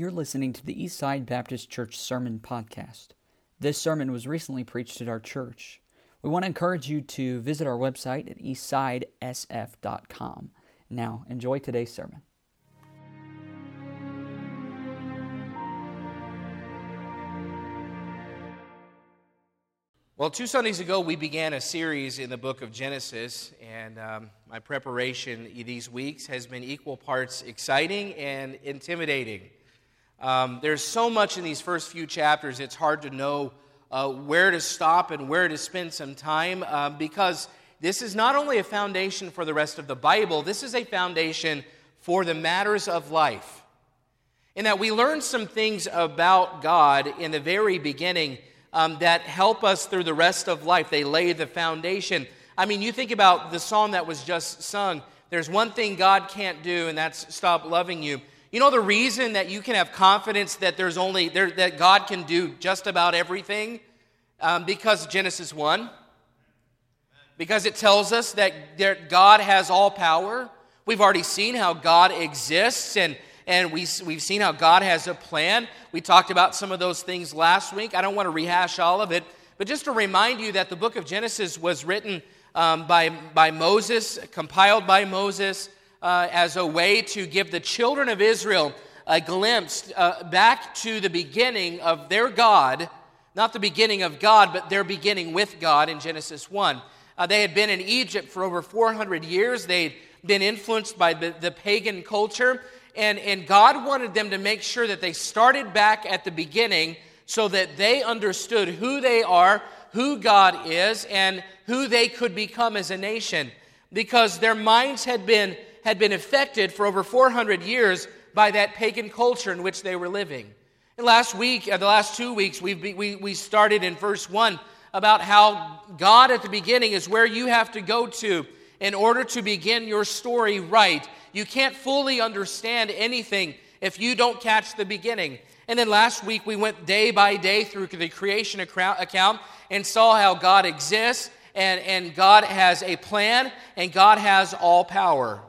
You're listening to the Eastside Baptist Church Sermon Podcast. This sermon was recently preached at our church. We want to encourage you to visit our website at eastsidesf.com. Now, enjoy today's sermon. Well, two Sundays ago, we began a series in the book of Genesis, and um, my preparation these weeks has been equal parts exciting and intimidating. Um, there's so much in these first few chapters, it's hard to know uh, where to stop and where to spend some time uh, because this is not only a foundation for the rest of the Bible, this is a foundation for the matters of life. In that we learn some things about God in the very beginning um, that help us through the rest of life. They lay the foundation. I mean, you think about the song that was just sung. There's one thing God can't do, and that's stop loving you. You know the reason that you can have confidence that there's only there, that God can do just about everything? Um, because Genesis 1. Because it tells us that there, God has all power. We've already seen how God exists and and we, we've seen how God has a plan. We talked about some of those things last week. I don't want to rehash all of it, but just to remind you that the book of Genesis was written um, by, by Moses, compiled by Moses, uh, as a way to give the children of Israel a glimpse uh, back to the beginning of their God, not the beginning of God, but their beginning with God in Genesis 1. Uh, they had been in Egypt for over 400 years. They'd been influenced by the, the pagan culture. And, and God wanted them to make sure that they started back at the beginning so that they understood who they are, who God is, and who they could become as a nation. Because their minds had been, had been affected for over 400 years by that pagan culture in which they were living. And last week, uh, the last two weeks, we we, we started in verse 1 about how God at the beginning is where you have to go to in order to begin your story right. You can't fully understand anything if you don't catch the beginning. And then last week we went day by day through the creation account and saw how God exists and, and God has a plan and God has all power.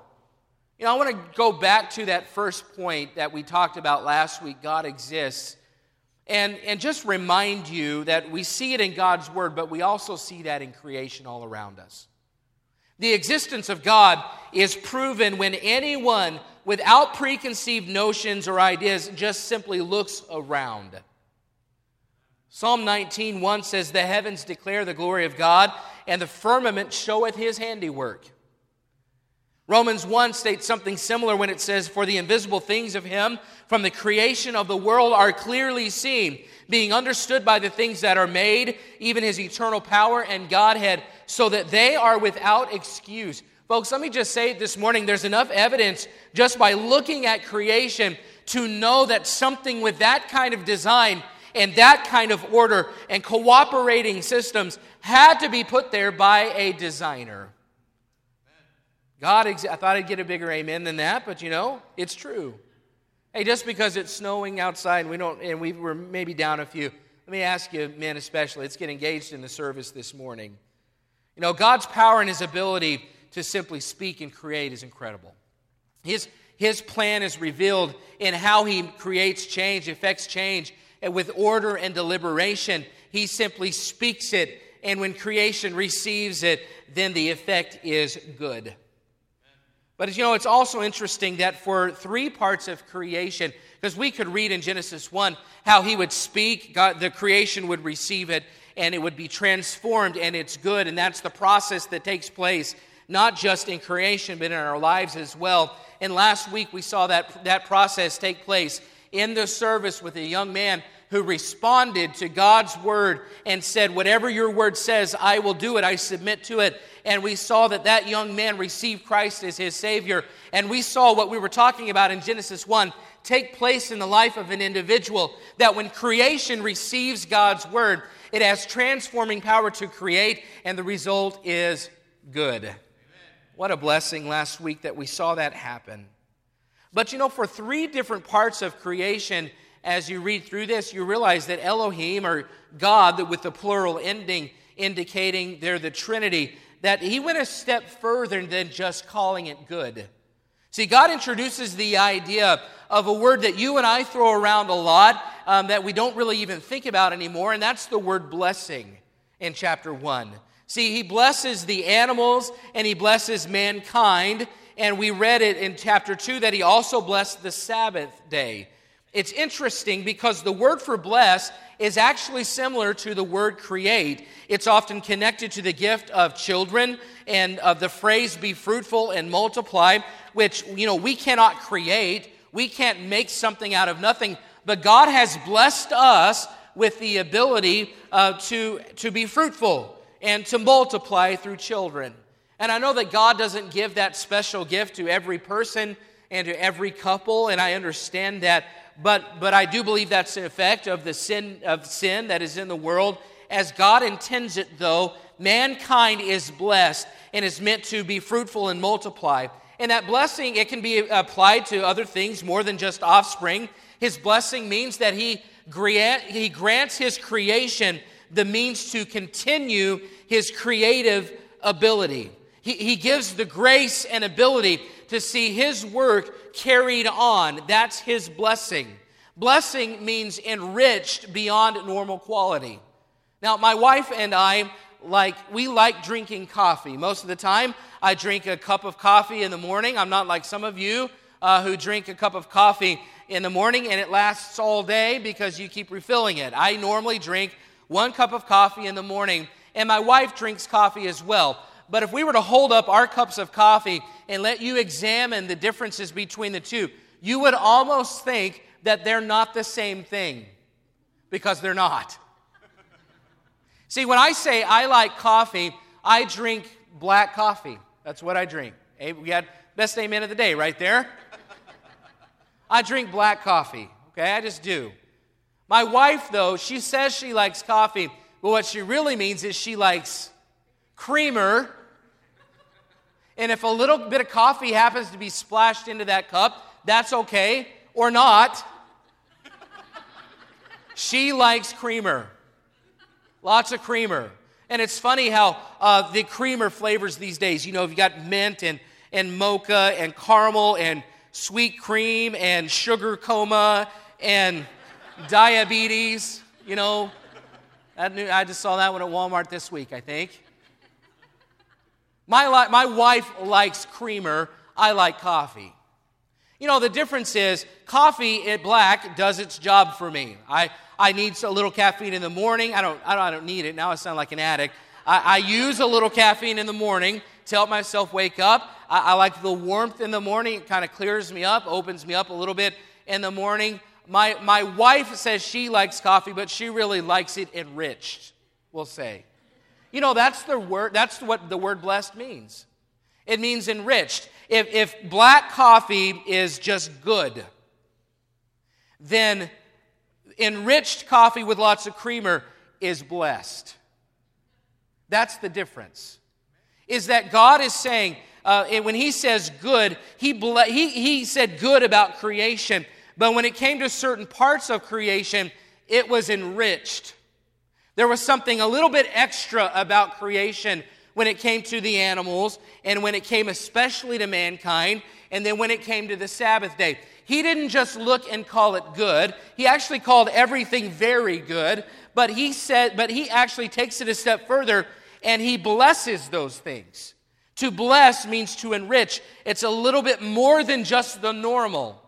You know, I want to go back to that first point that we talked about last week God exists. And, and just remind you that we see it in God's Word, but we also see that in creation all around us. The existence of God is proven when anyone without preconceived notions or ideas just simply looks around. Psalm 19:1 says, "The heavens declare the glory of God, and the firmament showeth his handiwork." Romans 1 states something similar when it says, For the invisible things of him from the creation of the world are clearly seen, being understood by the things that are made, even his eternal power and Godhead, so that they are without excuse. Folks, let me just say this morning there's enough evidence just by looking at creation to know that something with that kind of design and that kind of order and cooperating systems had to be put there by a designer. God, I thought I'd get a bigger amen than that, but you know, it's true. Hey, just because it's snowing outside and we don't, and we were maybe down a few, let me ask you, men especially, let's get engaged in the service this morning. You know, God's power and His ability to simply speak and create is incredible. His, his plan is revealed in how He creates change, affects change, and with order and deliberation. He simply speaks it, and when creation receives it, then the effect is good. But you know, it's also interesting that for three parts of creation, because we could read in Genesis 1 how he would speak, God, the creation would receive it, and it would be transformed, and it's good. And that's the process that takes place, not just in creation, but in our lives as well. And last week we saw that, that process take place in the service with a young man who responded to God's word and said, Whatever your word says, I will do it. I submit to it. And we saw that that young man received Christ as his Savior. And we saw what we were talking about in Genesis 1 take place in the life of an individual. That when creation receives God's word, it has transforming power to create, and the result is good. Amen. What a blessing last week that we saw that happen. But you know, for three different parts of creation, as you read through this, you realize that Elohim, or God, with the plural ending, indicating they're the Trinity, that he went a step further than just calling it good. See, God introduces the idea of a word that you and I throw around a lot um, that we don't really even think about anymore, and that's the word blessing in chapter 1. See, he blesses the animals and he blesses mankind, and we read it in chapter 2 that he also blessed the Sabbath day. It's interesting because the word for bless is actually similar to the word create. It's often connected to the gift of children and of the phrase be fruitful and multiply, which, you know, we cannot create. We can't make something out of nothing. But God has blessed us with the ability uh, to, to be fruitful and to multiply through children. And I know that God doesn't give that special gift to every person and to every couple, and I understand that. But, but I do believe that's the effect of the sin of sin that is in the world. As God intends it, though, mankind is blessed and is meant to be fruitful and multiply. And that blessing, it can be applied to other things more than just offspring. His blessing means that he, he grants his creation the means to continue his creative ability. He, he gives the grace and ability to see his work carried on. That's his blessing. Blessing means enriched beyond normal quality. Now, my wife and I like we like drinking coffee. Most of the time, I drink a cup of coffee in the morning. I'm not like some of you uh, who drink a cup of coffee in the morning and it lasts all day because you keep refilling it. I normally drink one cup of coffee in the morning, and my wife drinks coffee as well. But if we were to hold up our cups of coffee and let you examine the differences between the two, you would almost think that they're not the same thing because they're not. See, when I say I like coffee, I drink black coffee. That's what I drink. Eh, we got best amen of the day right there. I drink black coffee. Okay, I just do. My wife, though, she says she likes coffee, but what she really means is she likes creamer. And if a little bit of coffee happens to be splashed into that cup, that's okay, or not. she likes creamer. Lots of creamer. And it's funny how uh, the creamer flavors these days, you know, you've got mint and, and mocha and caramel and sweet cream and sugar coma and diabetes, you know. I just saw that one at Walmart this week, I think. My, li- my wife likes creamer. I like coffee. You know, the difference is coffee at black does its job for me. I, I need a little caffeine in the morning. I don't, I don't, I don't need it. Now I sound like an addict. I, I, use a little caffeine in the morning to help myself wake up. I, I like the warmth in the morning. It kind of clears me up, opens me up a little bit in the morning. My, my wife says she likes coffee, but she really likes it enriched, we'll say. You know, that's the word, that's what the word blessed means. It means enriched. If, if black coffee is just good, then enriched coffee with lots of creamer is blessed. That's the difference. Is that God is saying, uh, when He says good, he, ble- he, he said good about creation, but when it came to certain parts of creation, it was enriched. There was something a little bit extra about creation when it came to the animals, and when it came especially to mankind, and then when it came to the Sabbath day. He didn't just look and call it good, he actually called everything very good, but he said, but he actually takes it a step further and he blesses those things. To bless means to enrich. It's a little bit more than just the normal.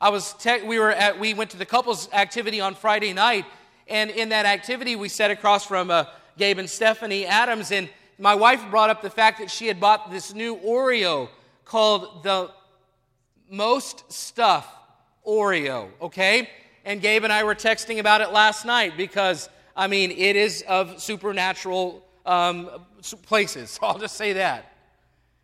I was te- we were at we went to the couples activity on Friday night, and in that activity we sat across from uh, Gabe and Stephanie Adams, and my wife brought up the fact that she had bought this new Oreo called the Most Stuf Oreo. Okay, and Gabe and I were texting about it last night because I mean it is of supernatural um, places. So I'll just say that.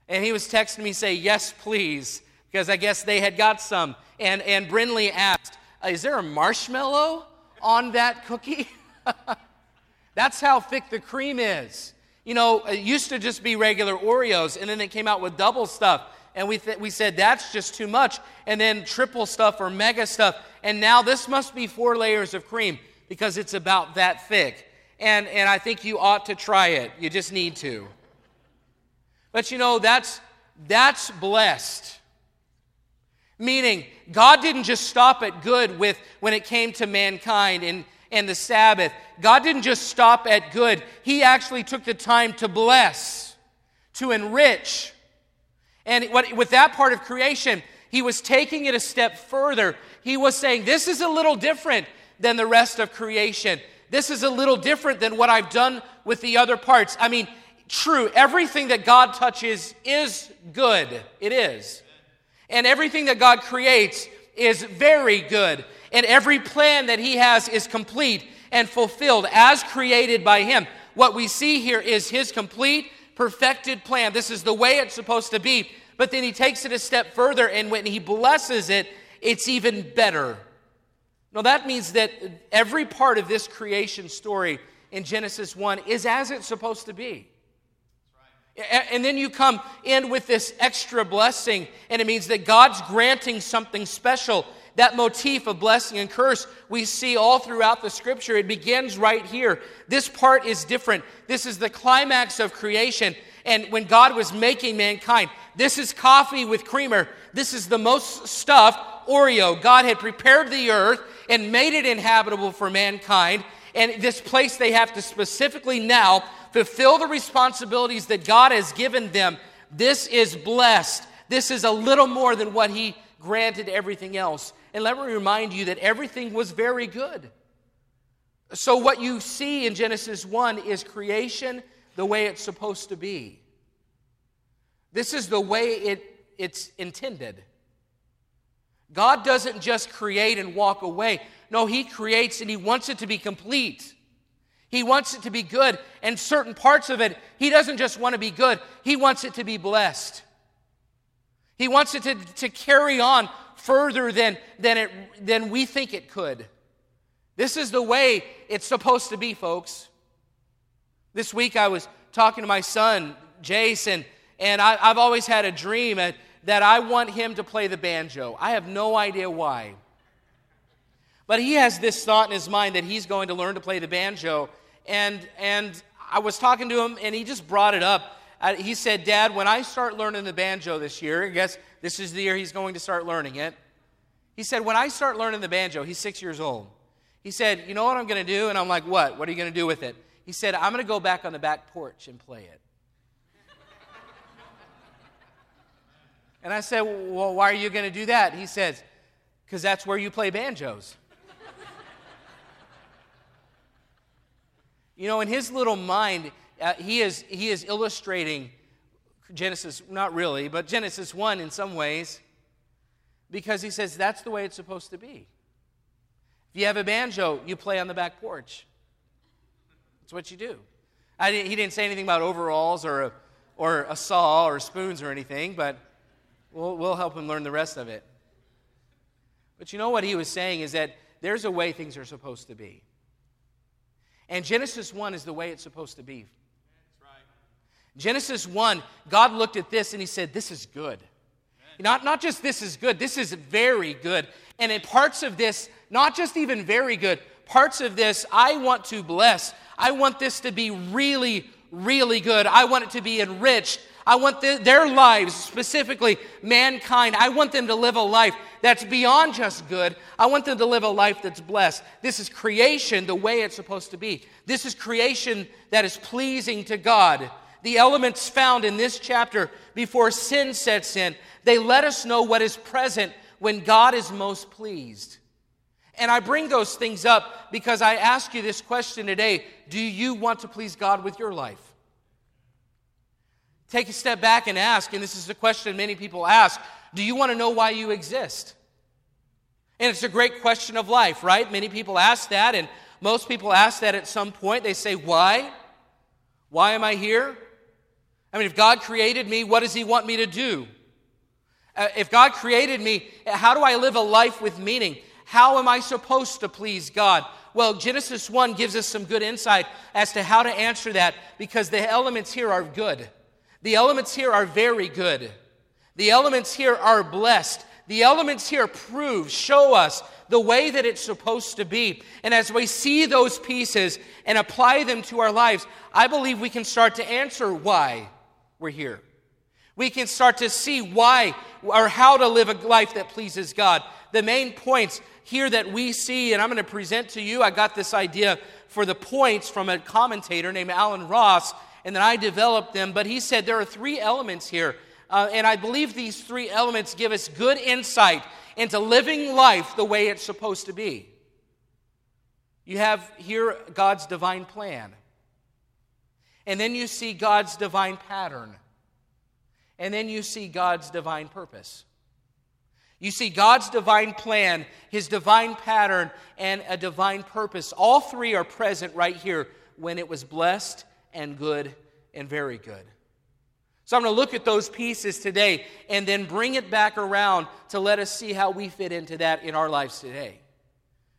And he was texting me say yes please because I guess they had got some. And, and Brinley asked, Is there a marshmallow on that cookie? That's how thick the cream is. You know, it used to just be regular Oreos, and then they came out with double stuff. And we, th- we said, that's just too much. And then triple stuff or mega stuff. And now this must be four layers of cream because it's about that thick. And, and I think you ought to try it. You just need to. But you know, that's, that's blessed. Meaning, God didn't just stop at good with when it came to mankind and, and the Sabbath. God didn't just stop at good. He actually took the time to bless, to enrich. And what, with that part of creation, he was taking it a step further. He was saying, This is a little different than the rest of creation. This is a little different than what I've done with the other parts. I mean, true, everything that God touches is good. It is. And everything that God creates is very good. And every plan that He has is complete and fulfilled as created by Him. What we see here is His complete, perfected plan. This is the way it's supposed to be. But then He takes it a step further, and when He blesses it, it's even better. Now, that means that every part of this creation story in Genesis 1 is as it's supposed to be. And then you come in with this extra blessing, and it means that God's granting something special. That motif of blessing and curse we see all throughout the scripture. It begins right here. This part is different. This is the climax of creation. And when God was making mankind, this is coffee with creamer. This is the most stuffed Oreo. God had prepared the earth and made it inhabitable for mankind. And this place they have to specifically now fulfill the responsibilities that God has given them. This is blessed. This is a little more than what He granted everything else. And let me remind you that everything was very good. So, what you see in Genesis 1 is creation the way it's supposed to be. This is the way it, it's intended. God doesn't just create and walk away. No, He creates and He wants it to be complete. He wants it to be good. And certain parts of it, He doesn't just want to be good, He wants it to be blessed. He wants it to, to carry on further than, than, it, than we think it could. This is the way it's supposed to be, folks. This week I was talking to my son, Jason, and I, have always had a dream that I want him to play the banjo. I have no idea why. But he has this thought in his mind that he's going to learn to play the banjo. And, and I was talking to him, and he just brought it up. He said, Dad, when I start learning the banjo this year, I guess this is the year he's going to start learning it. He said, When I start learning the banjo, he's six years old. He said, You know what I'm going to do? And I'm like, What? What are you going to do with it? He said, I'm going to go back on the back porch and play it. And I said, Well, why are you going to do that? He says, Because that's where you play banjos. you know, in his little mind, uh, he, is, he is illustrating Genesis, not really, but Genesis 1 in some ways, because he says that's the way it's supposed to be. If you have a banjo, you play on the back porch. That's what you do. Didn't, he didn't say anything about overalls or a, or a saw or spoons or anything, but We'll, we'll help him learn the rest of it. But you know what he was saying is that there's a way things are supposed to be. And Genesis 1 is the way it's supposed to be. Genesis 1, God looked at this and he said, This is good. Not, not just this is good, this is very good. And in parts of this, not just even very good, parts of this I want to bless. I want this to be really, really good. I want it to be enriched. I want the, their lives, specifically mankind, I want them to live a life that's beyond just good. I want them to live a life that's blessed. This is creation the way it's supposed to be. This is creation that is pleasing to God. The elements found in this chapter before sin sets in, they let us know what is present when God is most pleased. And I bring those things up because I ask you this question today Do you want to please God with your life? Take a step back and ask, and this is a question many people ask do you want to know why you exist? And it's a great question of life, right? Many people ask that, and most people ask that at some point. They say, Why? Why am I here? I mean, if God created me, what does He want me to do? Uh, if God created me, how do I live a life with meaning? How am I supposed to please God? Well, Genesis 1 gives us some good insight as to how to answer that because the elements here are good. The elements here are very good. The elements here are blessed. The elements here prove, show us the way that it's supposed to be. And as we see those pieces and apply them to our lives, I believe we can start to answer why we're here. We can start to see why or how to live a life that pleases God. The main points here that we see, and I'm going to present to you, I got this idea for the points from a commentator named Allen Ross, and then I developed them. But he said there are three elements here. Uh, and I believe these three elements give us good insight into living life the way it's supposed to be. You have here God's divine plan. And then you see God's divine pattern. And then you see God's divine purpose. You see God's divine plan, His divine pattern, and a divine purpose. All three are present right here when it was blessed and good and very good. So I'm going to look at those pieces today and then bring it back around to let us see how we fit into that in our lives today.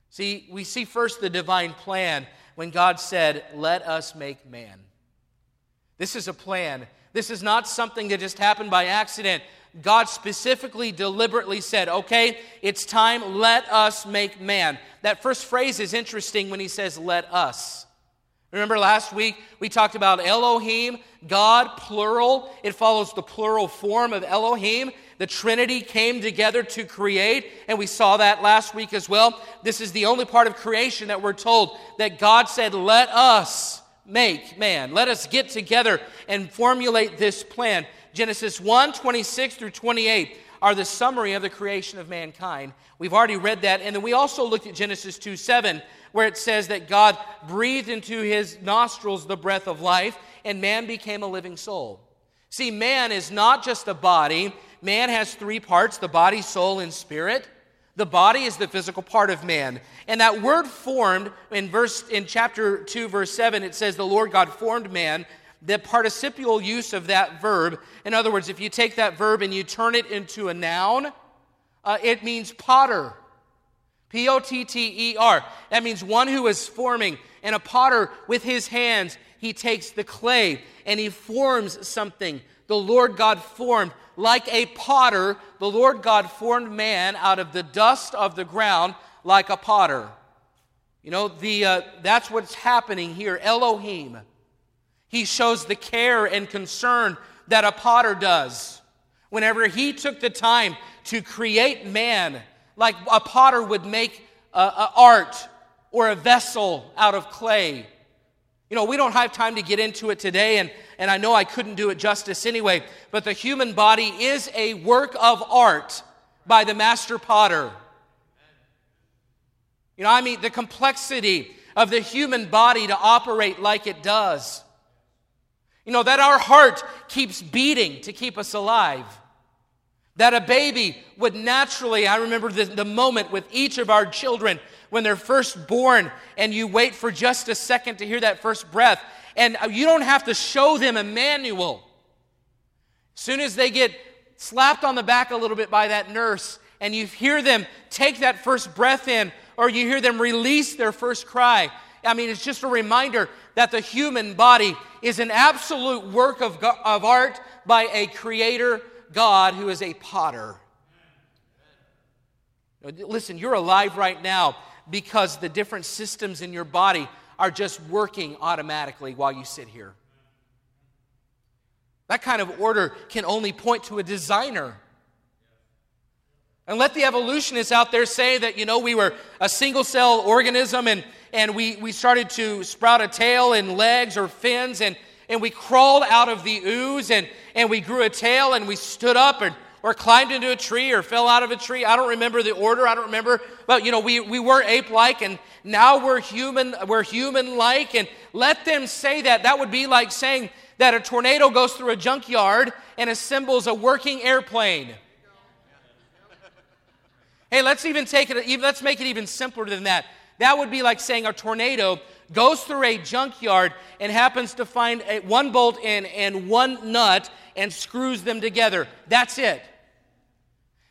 See, we see first the divine plan when God said, Let us make man. This is a plan. This is not something that just happened by accident. God specifically, deliberately said, Okay, it's time, let us make man. That first phrase is interesting when he says, Let us. Remember last week we talked about Elohim, God, plural. It follows the plural form of Elohim. The Trinity came together to create, and we saw that last week as well. This is the only part of creation that we're told that God said, Let us make man. Let us get together and formulate this plan. Genesis 1 26 through 28 are the summary of the creation of mankind. We've already read that. And then we also looked at Genesis 2 7 where it says that God breathed into his nostrils the breath of life, and man became a living soul. See, man is not just a body, man has three parts the body, soul, and spirit. The body is the physical part of man. And that word formed in verse in chapter 2 verse 7 it says the Lord God formed man. The participial use of that verb, in other words, if you take that verb and you turn it into a noun, uh, it means potter. P O T T E R. That means one who is forming. And a potter, with his hands, he takes the clay and he forms something. The Lord God formed, like a potter, the Lord God formed man out of the dust of the ground, like a potter. You know, the, uh, that's what's happening here. Elohim. He shows the care and concern that a potter does. Whenever he took the time to create man, like a potter would make a, a art or a vessel out of clay. You know, we don't have time to get into it today, and, and I know I couldn't do it justice anyway, but the human body is a work of art by the master potter. You know, I mean, the complexity of the human body to operate like it does. You know, that our heart keeps beating to keep us alive. That a baby would naturally, I remember the, the moment with each of our children when they're first born, and you wait for just a second to hear that first breath. And uh, you don't have to show them a manual. As soon as they get slapped on the back a little bit by that nurse, and you hear them take that first breath in, or you hear them release their first cry. I mean, it's just a reminder that the human body is an absolute work of, of art by a creator God who is a potter. Listen, you're alive right now because the different systems in your body are just working automatically while you sit here. That kind of order can only point to a designer. And let the evolutionists out there say that, you know, we were a single cell organism and, and we, we started to sprout a tail and legs or fins and, and we crawled out of the ooze and, and we grew a tail and we stood up and or climbed into a tree or fell out of a tree. I don't remember the order. I don't remember. But you know, we, we were ape-like and now we're human, we're human-like. And let them say that. That would be like saying that a tornado goes through a junkyard and assembles a working airplane. Hey, let's even take it, let's make it even simpler than that. That would be like saying a tornado goes through a junkyard and happens to find a, one bolt in and one nut and screws them together. That's it.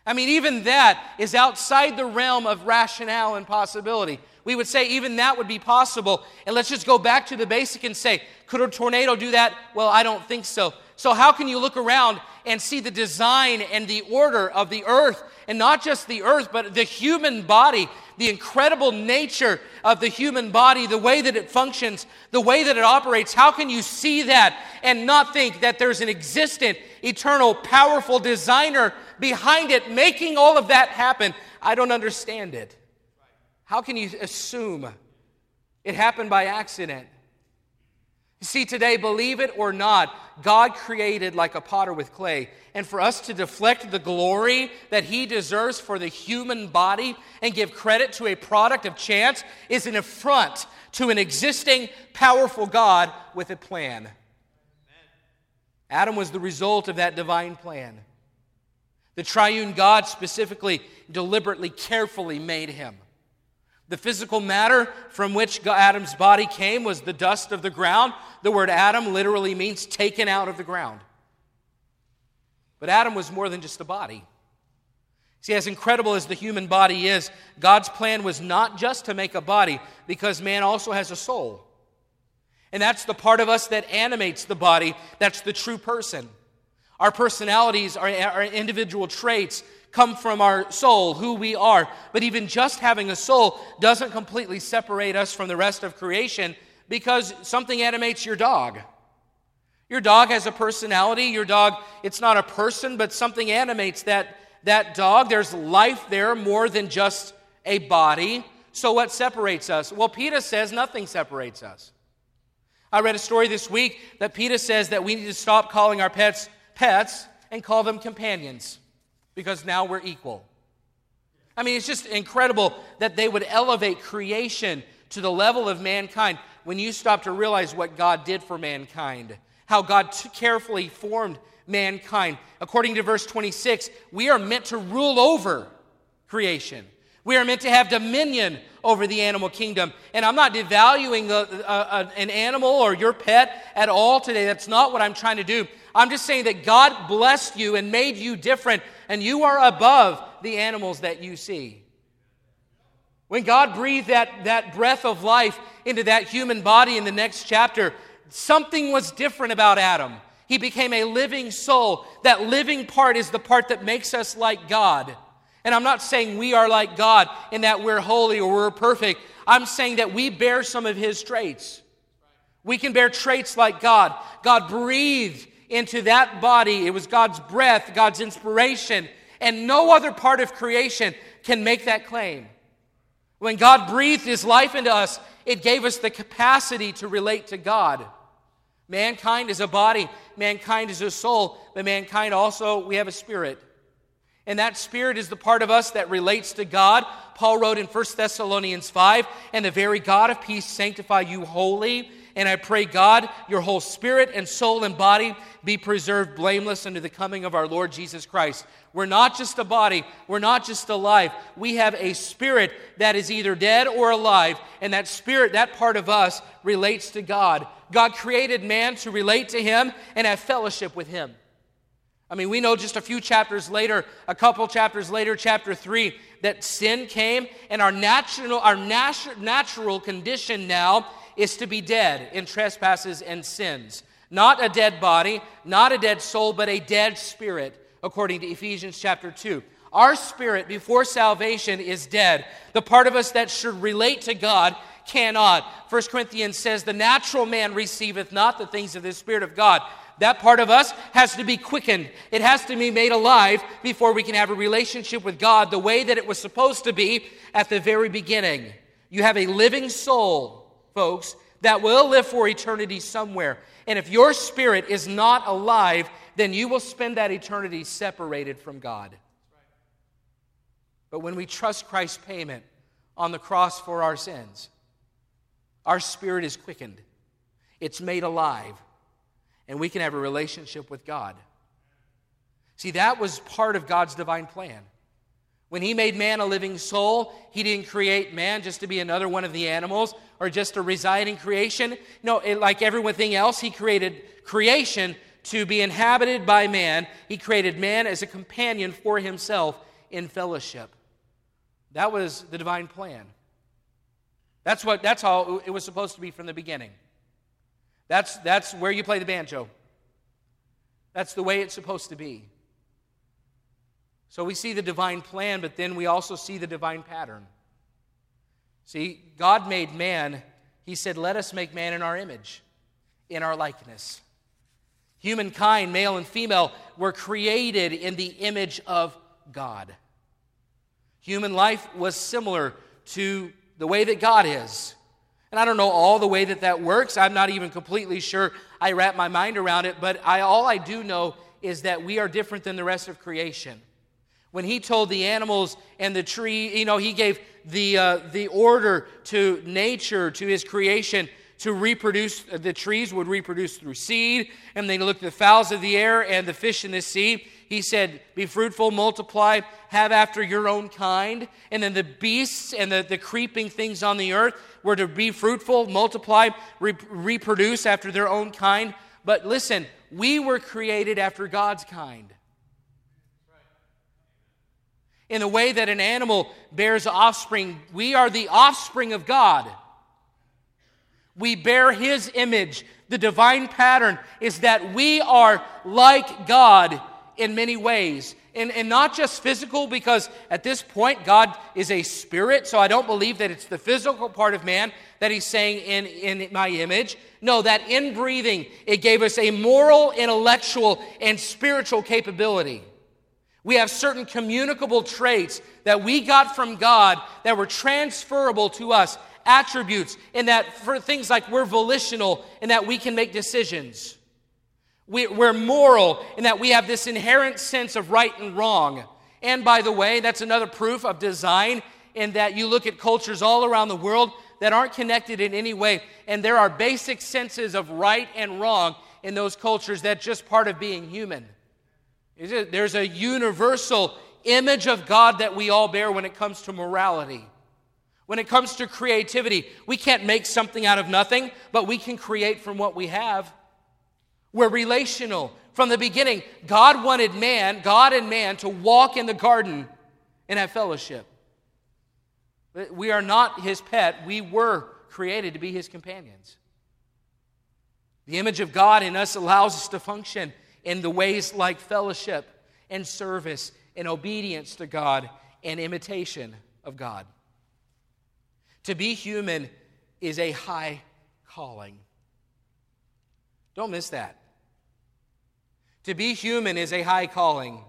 I mean, even that is outside the realm of rationale and possibility. We would say even that would be possible. And let's just go back to the basic and say, could a tornado do that? Well, I don't think so. So, how can you look around and see the design and the order of the earth, and not just the earth, but the human body, the incredible nature of the human body, the way that it functions, the way that it operates? How can you see that and not think that there's an existent, eternal, powerful designer behind it making all of that happen? I don't understand it. How can you assume it happened by accident? You see, today, believe it or not, God created like a potter with clay. And for us to deflect the glory that He deserves for the human body and give credit to a product of chance is an affront to an existing, powerful God with a plan. Adam was the result of that divine plan. The triune God specifically, deliberately, carefully made him. The physical matter from which Adam's body came was the dust of the ground. The word Adam literally means taken out of the ground. But Adam was more than just a body. See, as incredible as the human body is, God's plan was not just to make a body, because man also has a soul. And that's the part of us that animates the body, that's the true person. Our personalities, our, our individual traits, come from our soul, who we are. But even just having a soul doesn't completely separate us from the rest of creation because something animates your dog. Your dog has a personality. Your dog, it's not a person, but something animates that, that dog. There's life there more than just a body. So, what separates us? Well, PETA says nothing separates us. I read a story this week that PETA says that we need to stop calling our pets pets and call them companions because now we're equal. I mean, it's just incredible that they would elevate creation to the level of mankind when you stop to realize what God did for mankind, how God t- carefully formed mankind. According to verse 26, we are meant to rule over creation. We are meant to have dominion over the animal kingdom. And I'm not devaluing a, a, an animal or your pet at all today. That's not what I'm trying to do. I'm just saying that God blessed you and made you different and you are above the animals that you see. When God breathed that, that breath of life into that human body in the next chapter, something was different about Adam. He became a living soul. That living part is the part that makes us like God. And I'm not saying we are like God in that we're holy or we're perfect. I'm saying that we bear some of His traits. We can bear traits like God. God breathed into that body. It was God's breath, God's inspiration, and no other part of creation can make that claim. When God breathed His life into us, it gave us the capacity to relate to God. Mankind is a body, mankind is a soul, but mankind also, we have a spirit. And that spirit is the part of us that relates to God. Paul wrote in 1 Thessalonians 5 And the very God of peace sanctify you wholly. And I pray, God, your whole spirit and soul and body be preserved blameless unto the coming of our Lord Jesus Christ. We're not just a body, we're not just alive. We have a spirit that is either dead or alive, and that spirit, that part of us, relates to God. God created man to relate to him and have fellowship with him. I mean, we know just a few chapters later, a couple chapters later, chapter 3, that sin came, and our natural, our natu- natural condition now is to be dead in trespasses and sins. Not a dead body, not a dead soul, but a dead spirit, according to Ephesians chapter 2. Our spirit before salvation is dead. The part of us that should relate to God cannot. 1 Corinthians says, The natural man receiveth not the things of the Spirit of God. That part of us has to be quickened. It has to be made alive before we can have a relationship with God the way that it was supposed to be at the very beginning. You have a living soul folks, that will live for eternity somewhere. And if your spirit is not alive, then you will spend that eternity separated from God. But when we trust Christ's payment on the cross for our sins, our spirit is quickened, it's made alive, and we can have a relationship with God. See, that was part of God's divine plan. When he made man a living soul, he didn't create man just to be another one of the animals or just a residing creation. No, it, like everything else, he created creation to be inhabited by man. He created man as a companion for himself in fellowship. That was the divine plan. That's what that's how it was supposed to be from the beginning. That's that's where you play the banjo. That's the way it's supposed to be. So we see the divine plan, but then we also see the divine pattern. See, God made man. He said, Let us make man in our image, in our likeness. Humankind, male and female, were created in the image of God. Human life was similar to the way that God is. And I don't know all the way that that works. I'm not even completely sure I wrap my mind around it, but I, all I do know is that we are different than the rest of creation. When he told the animals and the tree, you know, he gave the, uh, the order to nature, to his creation, to reproduce. The trees would reproduce through seed, and they looked at the fowls of the air and the fish in the sea. He said, Be fruitful, multiply, have after your own kind. And then the beasts and the, the creeping things on the earth were to be fruitful, multiply, re- reproduce after their own kind. But listen, we were created after God's kind in the way that an animal bears offspring. We are the offspring of God. We bear His image. The divine pattern is that we are like God in many ways. And, and not just physical, because at this point, God is a spirit, so I don't believe that it's the physical part of man that He's saying in, in my image. No, that in breathing, it gave us a moral, intellectual, and spiritual capability. We have certain communicable traits that we got from God that were transferable to us, attributes, in that for things like we're volitional, in that we can make decisions. We, are moral, in that we have this inherent sense of right and wrong. And by the way, that's another proof of design, in that you look at cultures all around the world that aren't connected in any way, and there are basic senses of right and wrong in those cultures that's just part of being human. There's a universal image of God that we all bear when it comes to morality. When it comes to creativity, we can't make something out of nothing, but we can create from what we have. We're relational. From the beginning, God wanted man, God and man, to walk in the garden and have fellowship. We are not his pet, we were created to be his companions. The image of God in us allows us to function in the ways like fellowship and service and obedience to God and imitation of God. To be human is a high calling. Don't miss that. To be human is a high calling.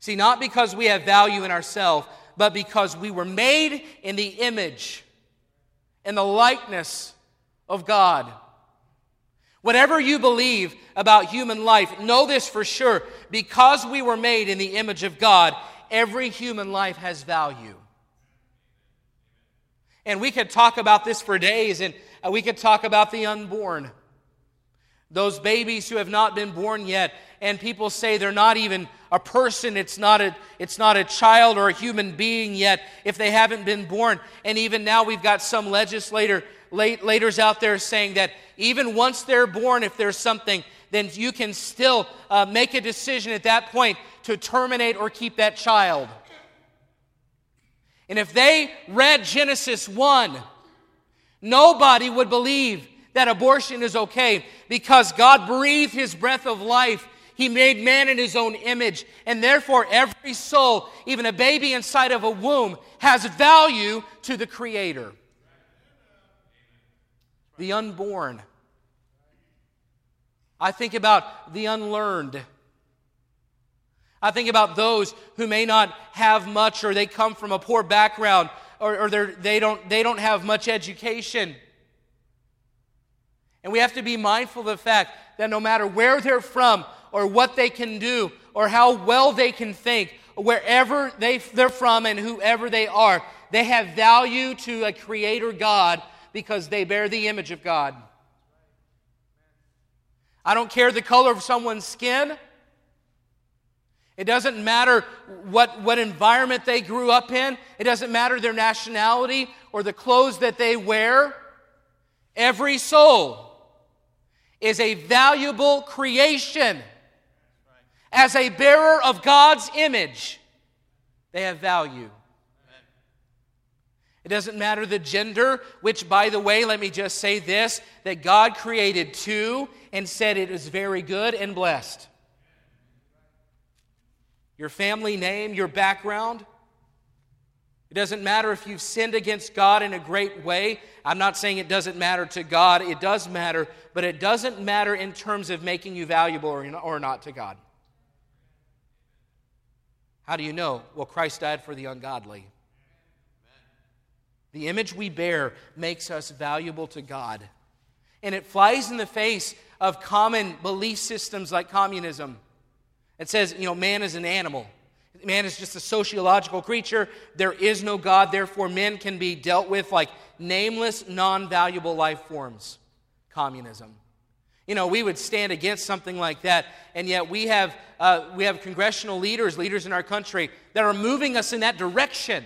See, not because we have value in ourselves, but because we were made in the image and the likeness of God. Whatever you believe about human life, know this for sure. Because we were made in the image of God, every human life has value. And we could talk about this for days, and uh, we could talk about the unborn. Those babies who have not been born yet, and people say they're not even a person, it's not a, it's not a child or a human being yet if they haven't been born. And even now, we've got some legislator laters out there saying that even once they're born, if there's something, then you can still uh, make a decision at that point to terminate or keep that child. And if they read Genesis 1, nobody would believe that abortion is okay because God breathed his breath of life. He made man in his own image. And therefore, every soul, even a baby inside of a womb, has value to the Creator the unborn. I think about the unlearned. I think about those who may not have much or they come from a poor background or, or they, don't, they don't have much education. And we have to be mindful of the fact that no matter where they're from or what they can do or how well they can think, wherever they, they're from and whoever they are, they have value to a creator God because they bear the image of God. I don't care the color of someone's skin. It doesn't matter what, what environment they grew up in. It doesn't matter their nationality or the clothes that they wear. Every soul is a valuable creation. As a bearer of God's image, they have value. It doesn't matter the gender, which, by the way, let me just say this that God created two and said it is very good and blessed. Your family name, your background. It doesn't matter if you've sinned against God in a great way. I'm not saying it doesn't matter to God, it does matter, but it doesn't matter in terms of making you valuable or not to God. How do you know? Well, Christ died for the ungodly. The image we bear makes us valuable to God. And it flies in the face of common belief systems like communism. It says, you know, man is an animal. Man is just a sociological creature. There is no God. Therefore, men can be dealt with like nameless, non valuable life forms. Communism. You know, we would stand against something like that, and yet we have, uh, we have congressional leaders, leaders in our country, that are moving us in that direction.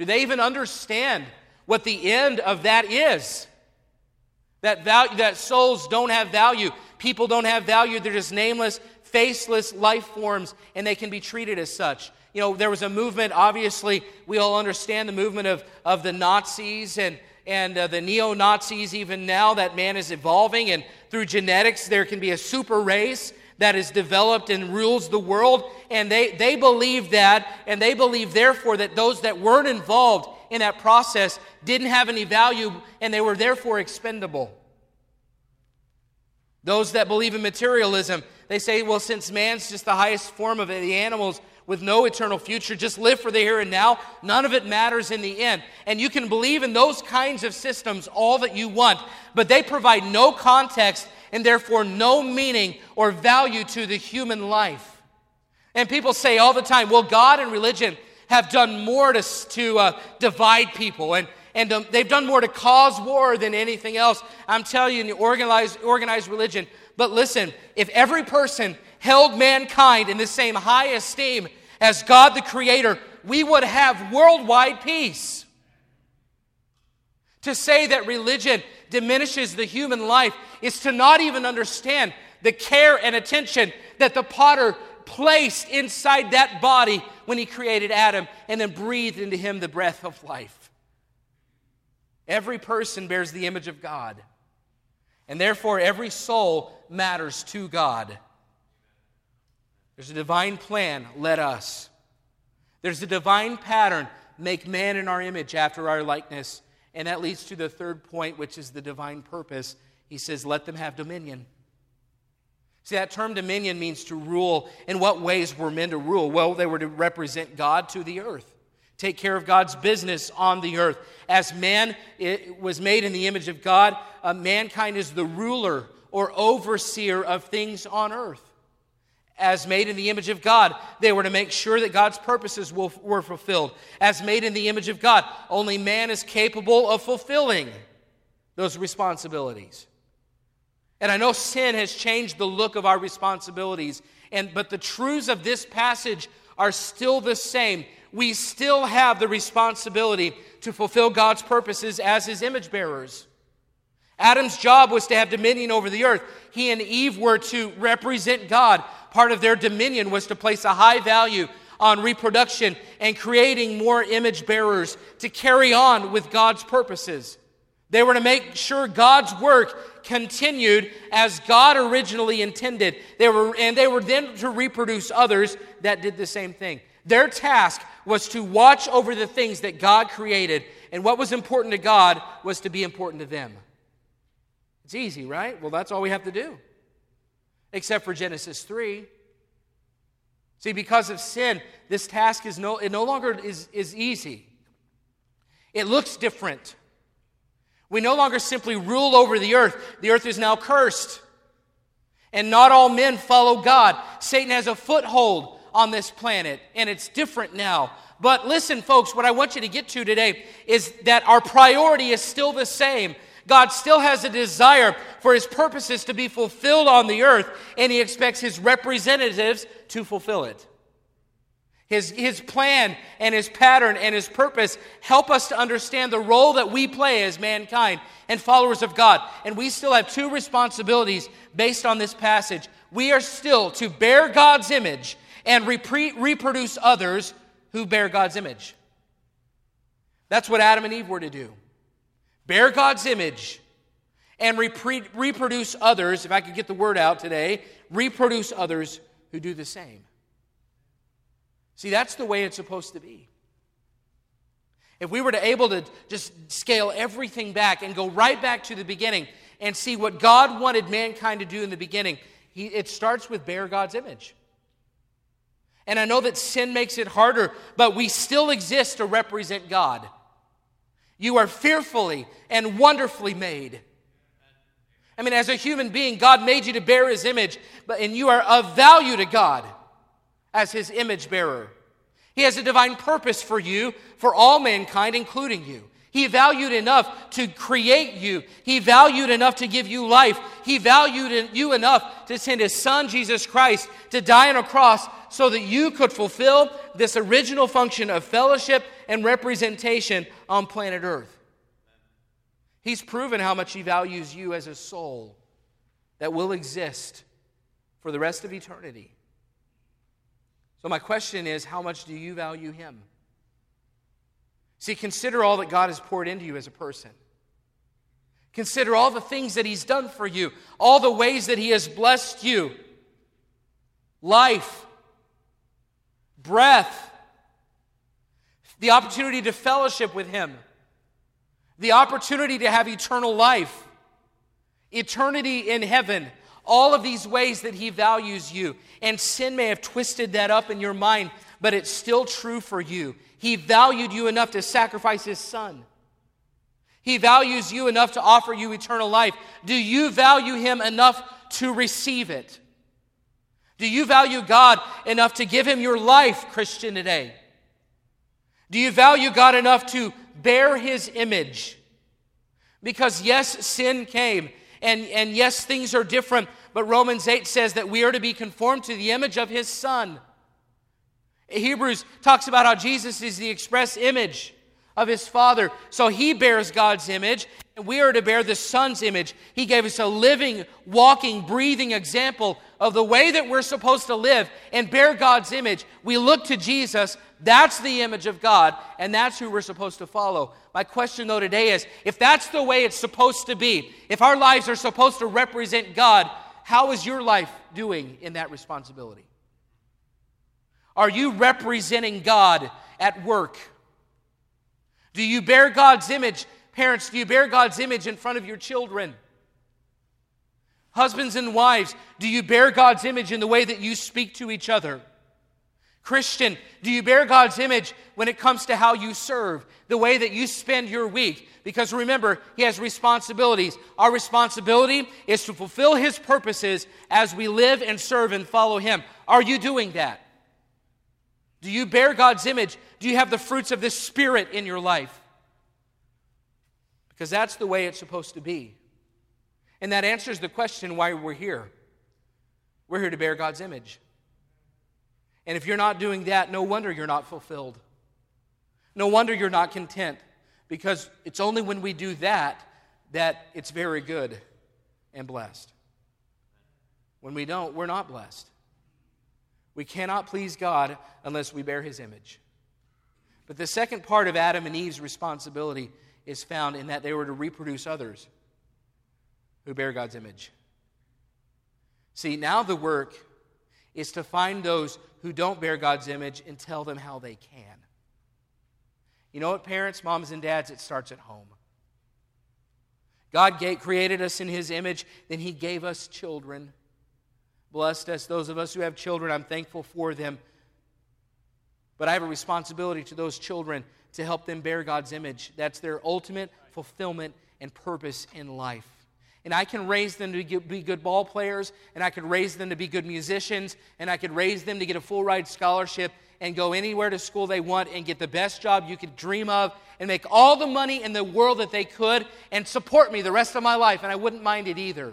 Do they even understand what the end of that is? That, value, that souls don't have value. People don't have value. They're just nameless, faceless life forms, and they can be treated as such. You know, there was a movement, obviously, we all understand the movement of, of the Nazis and, and uh, the neo Nazis, even now, that man is evolving, and through genetics, there can be a super race that is developed and rules the world. And they, they believe that, and they believe, therefore, that those that weren't involved in that process didn't have any value and they were therefore expendable. Those that believe in materialism, they say, well, since man's just the highest form of the animals with no eternal future, just live for the here and now, none of it matters in the end. And you can believe in those kinds of systems all that you want, but they provide no context and therefore no meaning or value to the human life. And people say all the time, well, God and religion have done more to, to uh, divide people, and, and um, they've done more to cause war than anything else. I'm telling you, in organized, organized religion. But listen, if every person held mankind in the same high esteem as God the Creator, we would have worldwide peace. To say that religion diminishes the human life is to not even understand the care and attention that the potter placed inside that body when he created Adam and then breathed into him the breath of life. Every person bears the image of God, and therefore every soul matters to God. There's a divine plan, let us. There's a divine pattern, make man in our image after our likeness. And that leads to the third point, which is the divine purpose. He says, let them have dominion. See, that term dominion means to rule. In what ways were men to rule? Well, they were to represent God to the earth, take care of God's business on the earth. As man was made in the image of God, uh, mankind is the ruler or overseer of things on earth as made in the image of God. They were to make sure that God's purposes were fulfilled. As made in the image of God, only man is capable of fulfilling those responsibilities. And I know sin has changed the look of our responsibilities, and, but the truths of this passage are still the same. We still have the responsibility to fulfill God's purposes as his image bearers. Adam's job was to have dominion over the earth. He and Eve were to represent God. Part of their dominion was to place a high value on reproduction and creating more image bearers to carry on with God's purposes. They were to make sure God's work continued as God originally intended. They were, and they were then to reproduce others that did the same thing. Their task was to watch over the things that God created, and what was important to God was to be important to them. It's easy, right? Well, that's all we have to do. Except for Genesis 3. See, because of sin, this task is no, it no longer is, is easy. It looks different. We no longer simply rule over the earth. The earth is now cursed. And not all men follow God. Satan has a foothold on this planet, and it's different now. But listen, folks, what I want you to get to today is that our priority is still the same. God still has a desire for his purposes to be fulfilled on the earth, and he expects his representatives to fulfill it. His, his plan and his pattern and his purpose help us to understand the role that we play as mankind and followers of God. And we still have two responsibilities based on this passage. We are still to bear God's image and repre- reproduce others who bear God's image. That's what Adam and Eve were to do bear God's image and reproduce others, if I could get the word out today, reproduce others who do the same. See, that's the way it's supposed to be. If we were to able to just scale everything back and go right back to the beginning and see what God wanted mankind to do in the beginning, he, it starts with bear God's image. And I know that sin makes it harder, but we still exist to represent God. You are fearfully and wonderfully made. I mean, as a human being, God made you to bear his image, but, and you are of value to God as his image bearer. He has a divine purpose for you, for all mankind, including you. He valued enough to create you. He valued enough to give you life. He valued you enough to send his son, Jesus Christ, to die on a cross so that you could fulfill this original function of fellowship and representation on planet Earth. He's proven how much he values you as a soul that will exist for the rest of eternity. So, my question is how much do you value him? See, consider all that God has poured into you as a person. Consider all the things that He's done for you, all the ways that He has blessed you life, breath, the opportunity to fellowship with Him, the opportunity to have eternal life, eternity in heaven. All of these ways that He values you. And sin may have twisted that up in your mind, but it's still true for you. He valued you enough to sacrifice his son. He values you enough to offer you eternal life. Do you value him enough to receive it? Do you value God enough to give him your life, Christian, today? Do you value God enough to bear his image? Because, yes, sin came, and, and yes, things are different, but Romans 8 says that we are to be conformed to the image of his Son. Hebrews talks about how Jesus is the express image of his Father. So he bears God's image, we are to bear the Son's image. He gave us a living, walking, breathing example of the way that we're supposed to live and bear God's image. We look to Jesus. That's the image of God, and that's who we're supposed to follow. My question, though, today is if that's the way it's supposed to be, if our lives are supposed to represent God, how is your life doing in that responsibility? Are you representing God at work? Do you bear God's image? Parents, do you bear God's image in front of your children? Husbands and wives, do you bear God's image in the way that you speak to each other? Christian, do you bear God's image when it comes to how you serve, the way that you spend your week? Because remember, He has responsibilities. Our responsibility is to fulfill His purposes as we live and serve and follow Him. Are you doing that? Do you bear God's image? Do you have the fruits of the Spirit in your life? Because that's the way it's supposed to be. And that answers the question why we're here. We're here to bear God's image. And if you're not doing that, no wonder you're not fulfilled. No wonder you're not content. Because it's only when we do that that it's very good and blessed. When we don't, we're not blessed. We cannot please God unless we bear his image. But the second part of Adam and Eve's responsibility is found in that they were to reproduce others who bear God's image. See, now the work is to find those who don't bear God's image and tell them how they can. You know what, parents, moms, and dads? It starts at home. God created us in His image, then He gave us children blessed us. Those of us who have children, I'm thankful for them. But I have a responsibility to those children to help them bear God's image. That's their ultimate fulfillment and purpose in life. And I can raise them to be good ball players, and I could raise them to be good musicians, and I could raise them to get a full ride scholarship and go anywhere to school they want and get the best job you could dream of and make all the money in the world that they could and support me the rest of my life, and I wouldn't mind it either.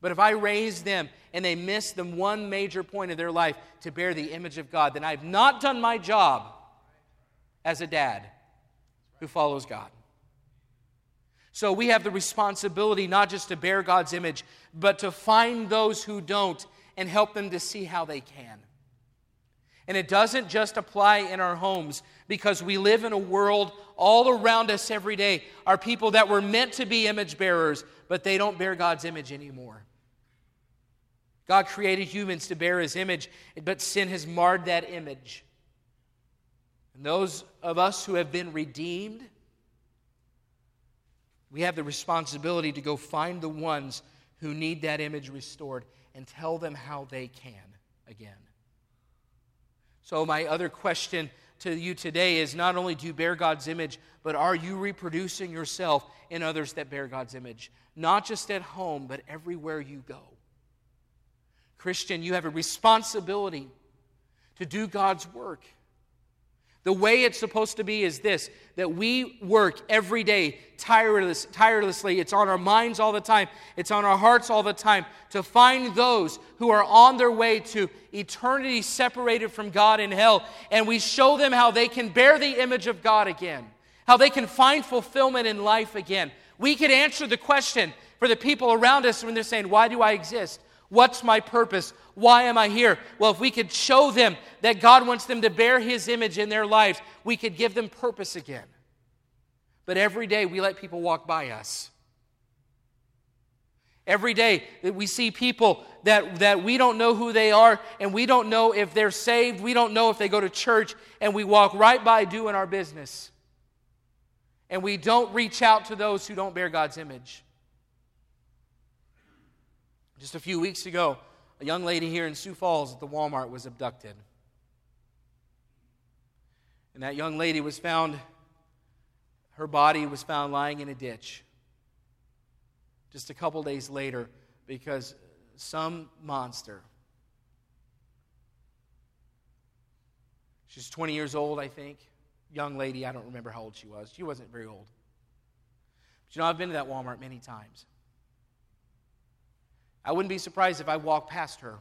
But if I raise them and they miss the one major point of their life to bear the image of God, then I've not done my job as a dad who follows God. So we have the responsibility not just to bear God's image, but to find those who don't and help them to see how they can. And it doesn't just apply in our homes because we live in a world all around us every day are people that were meant to be image bearers, but they don't bear God's image anymore. God created humans to bear his image, but sin has marred that image. And those of us who have been redeemed, we have the responsibility to go find the ones who need that image restored and tell them how they can again. So, my other question to you today is not only do you bear God's image, but are you reproducing yourself in others that bear God's image? Not just at home, but everywhere you go. Christian, you have a responsibility to do God's work. The way it's supposed to be is this that we work every day tireless, tirelessly. It's on our minds all the time, it's on our hearts all the time to find those who are on their way to eternity separated from God in hell. And we show them how they can bear the image of God again, how they can find fulfillment in life again. We could answer the question for the people around us when they're saying, Why do I exist? What's my purpose? Why am I here? Well, if we could show them that God wants them to bear His image in their lives, we could give them purpose again. But every day we let people walk by us. Every day that we see people that, that we don't know who they are and we don't know if they're saved, we don't know if they go to church, and we walk right by doing our business. And we don't reach out to those who don't bear God's image. Just a few weeks ago, a young lady here in Sioux Falls at the Walmart was abducted. And that young lady was found, her body was found lying in a ditch just a couple days later because some monster, she's 20 years old, I think, young lady, I don't remember how old she was. She wasn't very old. But you know, I've been to that Walmart many times. I wouldn't be surprised if I walked past her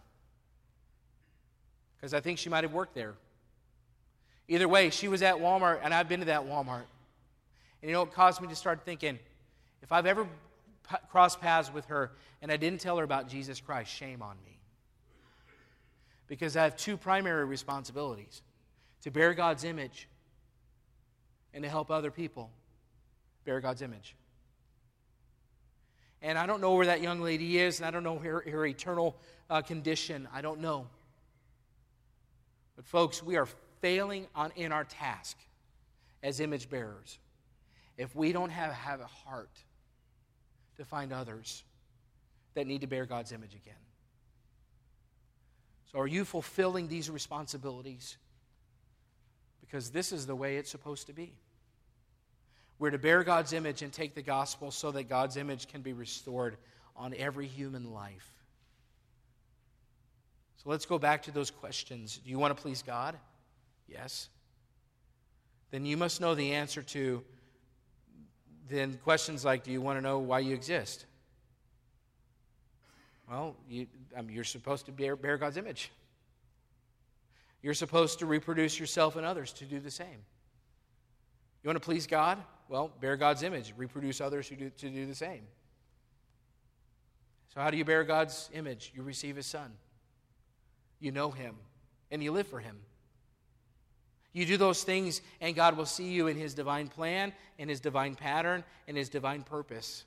because I think she might have worked there. Either way, she was at Walmart, and I've been to that Walmart. And you know, it caused me to start thinking if I've ever p- crossed paths with her and I didn't tell her about Jesus Christ, shame on me. Because I have two primary responsibilities to bear God's image and to help other people bear God's image. And I don't know where that young lady is, and I don't know her, her eternal uh, condition. I don't know. But, folks, we are failing on, in our task as image bearers if we don't have, have a heart to find others that need to bear God's image again. So, are you fulfilling these responsibilities? Because this is the way it's supposed to be. We're to bear God's image and take the gospel so that God's image can be restored on every human life. So let's go back to those questions. Do you want to please God? Yes. Then you must know the answer to then questions like do you want to know why you exist? Well, you, I mean, you're supposed to bear, bear God's image. You're supposed to reproduce yourself and others to do the same. You want to please God? Well, bear God's image, reproduce others who do, to do the same. So, how do you bear God's image? You receive His Son, you know Him, and you live for Him. You do those things, and God will see you in His divine plan, in His divine pattern, in His divine purpose.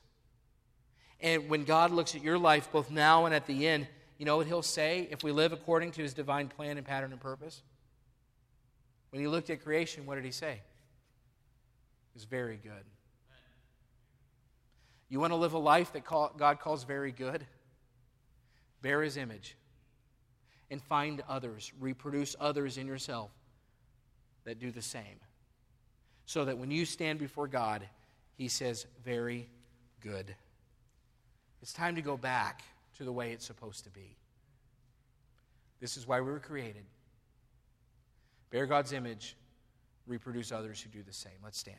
And when God looks at your life, both now and at the end, you know what He'll say if we live according to His divine plan and pattern and purpose? When He looked at creation, what did He say? Is very good. You want to live a life that God calls very good? Bear His image and find others, reproduce others in yourself that do the same. So that when you stand before God, He says, Very good. It's time to go back to the way it's supposed to be. This is why we were created. Bear God's image, reproduce others who do the same. Let's stand.